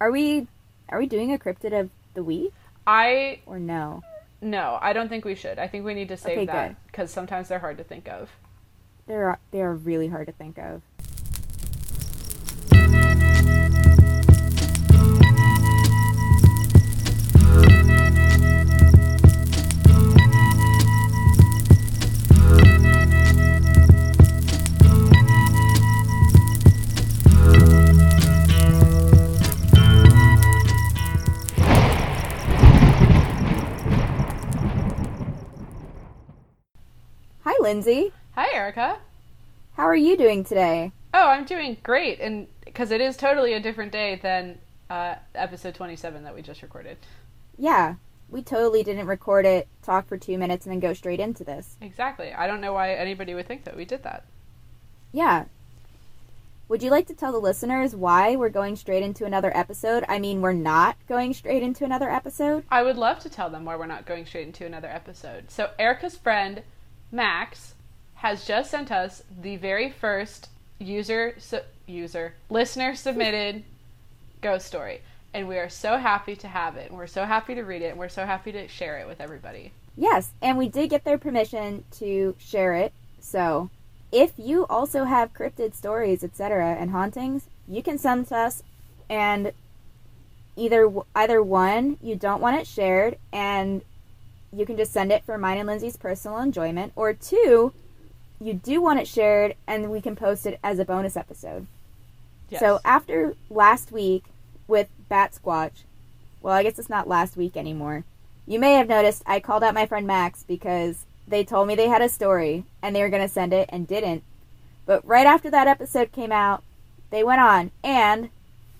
Are we are we doing a cryptid of the week I or no? no, I don't think we should. I think we need to save Okay, that because sometimes they're hard to think of. They're they are really hard to think of. Hi, Lindsay. Hi, Erica. How are you doing today? Oh, I'm doing great, and because it is totally a different day than uh, episode 27 that we just recorded. Yeah, we totally didn't record it, talk for two minutes, and then go straight into this. Exactly. I don't know why anybody would think that we did that. Yeah. Would you like to tell the listeners why we're going straight into another episode? I mean, we're not going straight into another episode. I would love to tell them why we're not going straight into another episode. So, Erica's friend, Max, has just sent us the very first user, su- user, listener submitted ghost story. And we are so happy to have it. And we're so happy to read it. And we're so happy to share it with everybody. Yes, and we did get their permission to share it. So, if you also have cryptid stories, etc., and hauntings, you can send to us. And either either one, you don't want it shared, and you can just send it for mine and Lindsay's personal enjoyment, or two, you do want it shared, and we can post it as a bonus episode. Yes. So after last week with Bat Squatch, well, I guess it's not last week anymore. You may have noticed I called out my friend Max because they told me they had a story and they were going to send it and didn't. But right after that episode came out, they went on and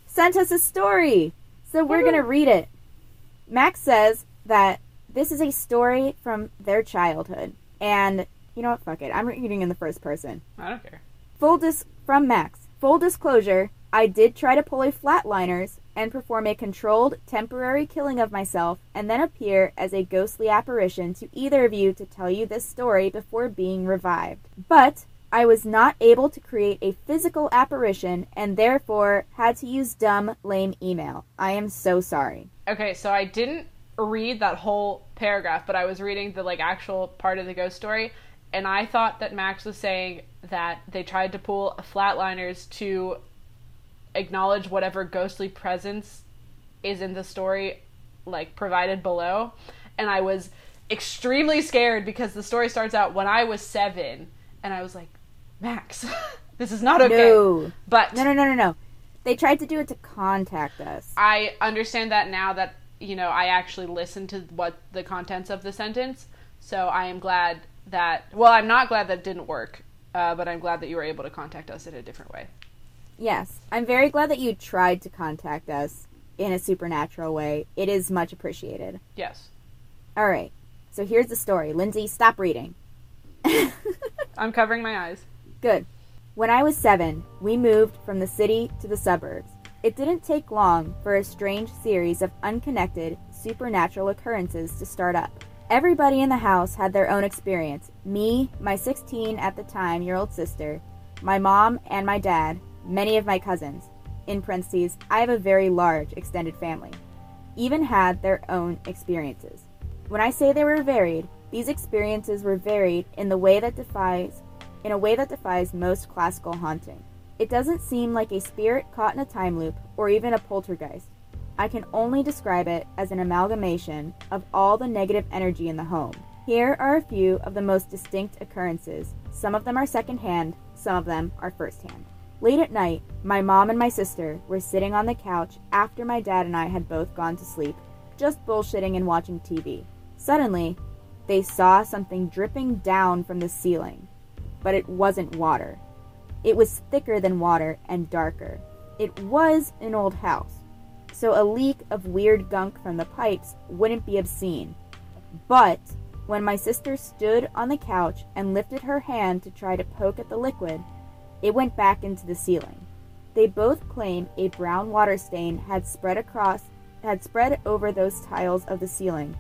sent us a story. So we're going to read it. Max says that this is a story from their childhood. And you know what? Fuck it. I'm reading in the first person. I don't care. Full dis from Max. Full disclosure, I did try to pull a flatliners and perform a controlled temporary killing of myself and then appear as a ghostly apparition to either of you to tell you this story before being revived. But I was not able to create a physical apparition and therefore had to use dumb, lame email. I am so sorry. Okay, so I didn't read that whole paragraph, but I was reading the like actual part of the ghost story, and I thought that Max was saying that they tried to pull flatliners to acknowledge whatever ghostly presence is in the story like provided below. And I was extremely scared because the story starts out when I was 7 and I was like, "Max, this is not okay." No. But No, no, no, no, no. They tried to do it to contact us. I understand that now that you know I actually listened to what the contents of the sentence. So I am glad that. Well, I'm not glad that it didn't work, uh, but I'm glad that you were able to contact us in a different way. Yes, I'm very glad that you tried to contact us in a supernatural way. It is much appreciated. Yes, All right, so here's the story. Lindsay, stop reading. I'm covering my eyes. Good. When I was seven, we moved from the city to the suburbs. It didn't take long for a strange series of unconnected, supernatural occurrences to start up. Everybody in the house had their own experience me, my 16 at the time year old sister, my mom, and my dad, many of my cousins. In parentheses, I have a very large extended family. Even had their own experiences. When I say they were varied, these experiences were varied in the way that defies in a way that defies most classical haunting. It doesn't seem like a spirit caught in a time loop or even a poltergeist. I can only describe it as an amalgamation of all the negative energy in the home. Here are a few of the most distinct occurrences. Some of them are secondhand, some of them are firsthand. Late at night, my mom and my sister were sitting on the couch after my dad and I had both gone to sleep, just bullshitting and watching TV. Suddenly, they saw something dripping down from the ceiling, but it wasn't water. It was thicker than water and darker. It was an old house, so a leak of weird gunk from the pipes wouldn't be obscene. But when my sister stood on the couch and lifted her hand to try to poke at the liquid, it went back into the ceiling. They both claim a brown water stain had spread across had spread over those tiles of the ceiling,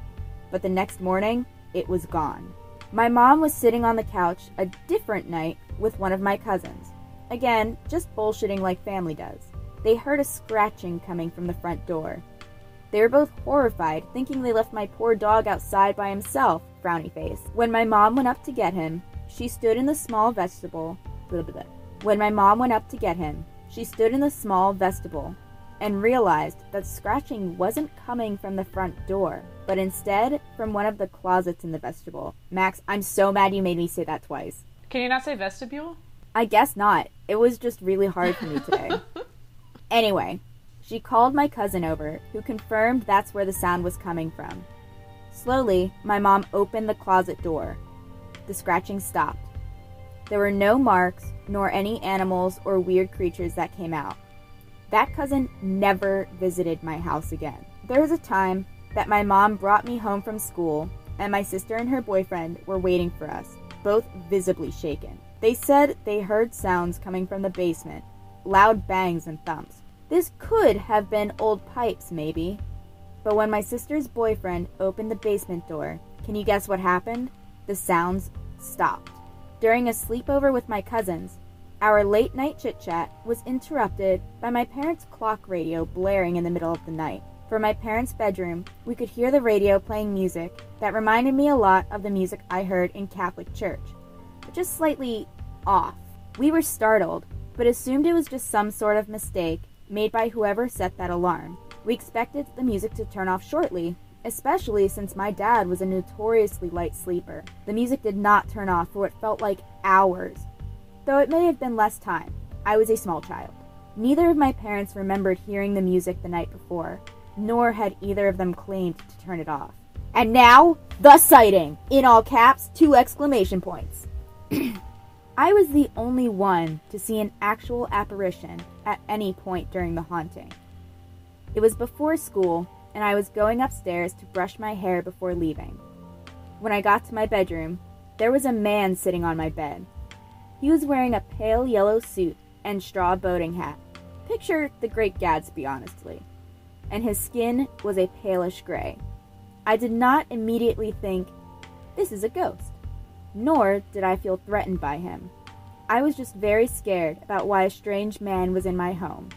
but the next morning it was gone. My mom was sitting on the couch a different night with one of my cousins. Again, just bullshitting like family does. they heard a scratching coming from the front door. They were both horrified, thinking they left my poor dog outside by himself, frowny face. When my mom went up to get him, she stood in the small vestibule. Blah, blah, blah. When my mom went up to get him, she stood in the small vestibule and realized that scratching wasn't coming from the front door, but instead from one of the closets in the vestibule. Max, I'm so mad you made me say that twice. Can you not say vestibule? I guess not. It was just really hard for me today. anyway, she called my cousin over, who confirmed that's where the sound was coming from. Slowly, my mom opened the closet door. The scratching stopped. There were no marks, nor any animals or weird creatures that came out. That cousin never visited my house again. There was a time that my mom brought me home from school, and my sister and her boyfriend were waiting for us, both visibly shaken. They said they heard sounds coming from the basement loud bangs and thumps. This could have been old pipes, maybe. But when my sister's boyfriend opened the basement door, can you guess what happened? The sounds stopped. During a sleepover with my cousins, our late night chit chat was interrupted by my parents' clock radio blaring in the middle of the night. From my parents' bedroom, we could hear the radio playing music that reminded me a lot of the music I heard in Catholic church, just slightly off. We were startled, but assumed it was just some sort of mistake made by whoever set that alarm. We expected the music to turn off shortly, especially since my dad was a notoriously light sleeper. The music did not turn off for what felt like hours, though it may have been less time. I was a small child. Neither of my parents remembered hearing the music the night before, nor had either of them claimed to turn it off. And now, the sighting! In all caps, two exclamation points. I was the only one to see an actual apparition at any point during the haunting. It was before school, and I was going upstairs to brush my hair before leaving. When I got to my bedroom, there was a man sitting on my bed. He was wearing a pale yellow suit and straw boating hat. Picture the Great Gatsby, honestly. And his skin was a palish gray. I did not immediately think, this is a ghost nor did I feel threatened by him. I was just very scared about why a strange man was in my home.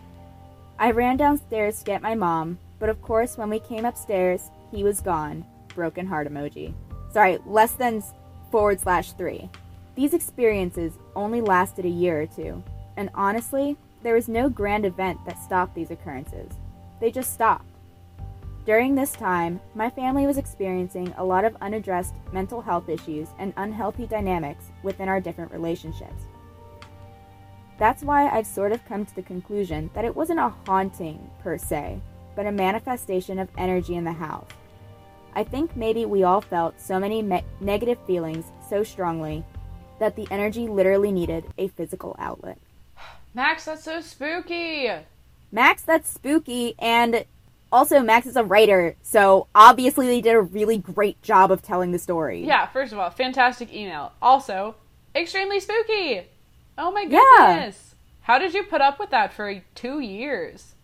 I ran downstairs to get my mom, but of course, when we came upstairs, he was gone. Broken heart emoji. Sorry, less than forward slash three. These experiences only lasted a year or two, and honestly, there was no grand event that stopped these occurrences. They just stopped. During this time, my family was experiencing a lot of unaddressed mental health issues and unhealthy dynamics within our different relationships. That's why I've sort of come to the conclusion that it wasn't a haunting per se, but a manifestation of energy in the house. I think maybe we all felt so many me- negative feelings so strongly that the energy literally needed a physical outlet. Max, that's so spooky! Max, that's spooky, and also, Max is a writer, so obviously they did a really great job of telling the story. Yeah, first of all, fantastic email. Also, extremely spooky. Oh my goodness. Yeah. How did you put up with that for two years?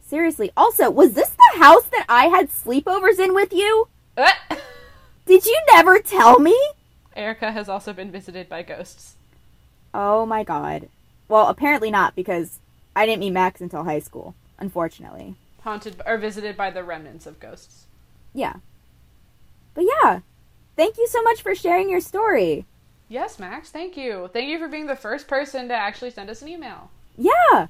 Seriously. Also, was this the house that I had sleepovers in with you? Uh. did you never tell me? Erica has also been visited by ghosts. Oh my god. Well, apparently not, because I didn't meet Max until high school, unfortunately haunted or visited by the remnants of ghosts. Yeah. But yeah, thank you so much for sharing your story. Yes, Max, thank you. Thank you for being the first person to actually send us an email. Yeah.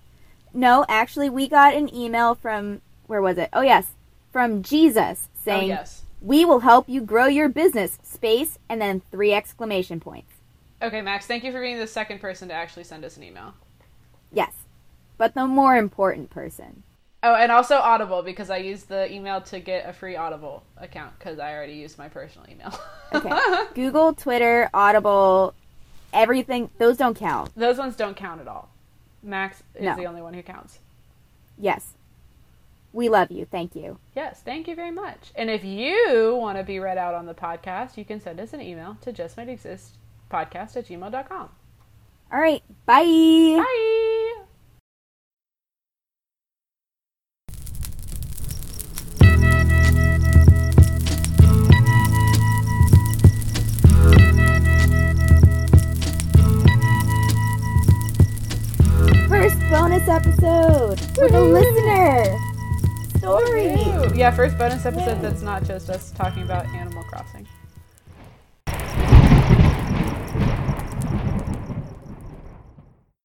No, actually, we got an email from, where was it? Oh, yes, from Jesus saying, oh, yes. We will help you grow your business, space, and then three exclamation points. Okay, Max, thank you for being the second person to actually send us an email. Yes, but the more important person. Oh, and also Audible because I used the email to get a free Audible account because I already used my personal email. okay. Google, Twitter, Audible, everything. Those don't count. Those ones don't count at all. Max is no. the only one who counts. Yes. We love you. Thank you. Yes, thank you very much. And if you want to be read out on the podcast, you can send us an email to justmightexistpodcast at gmail.com. All right. Bye. Bye. Episode. for the listener. Story. Yeah, first bonus episode that's not just us talking about Animal Crossing.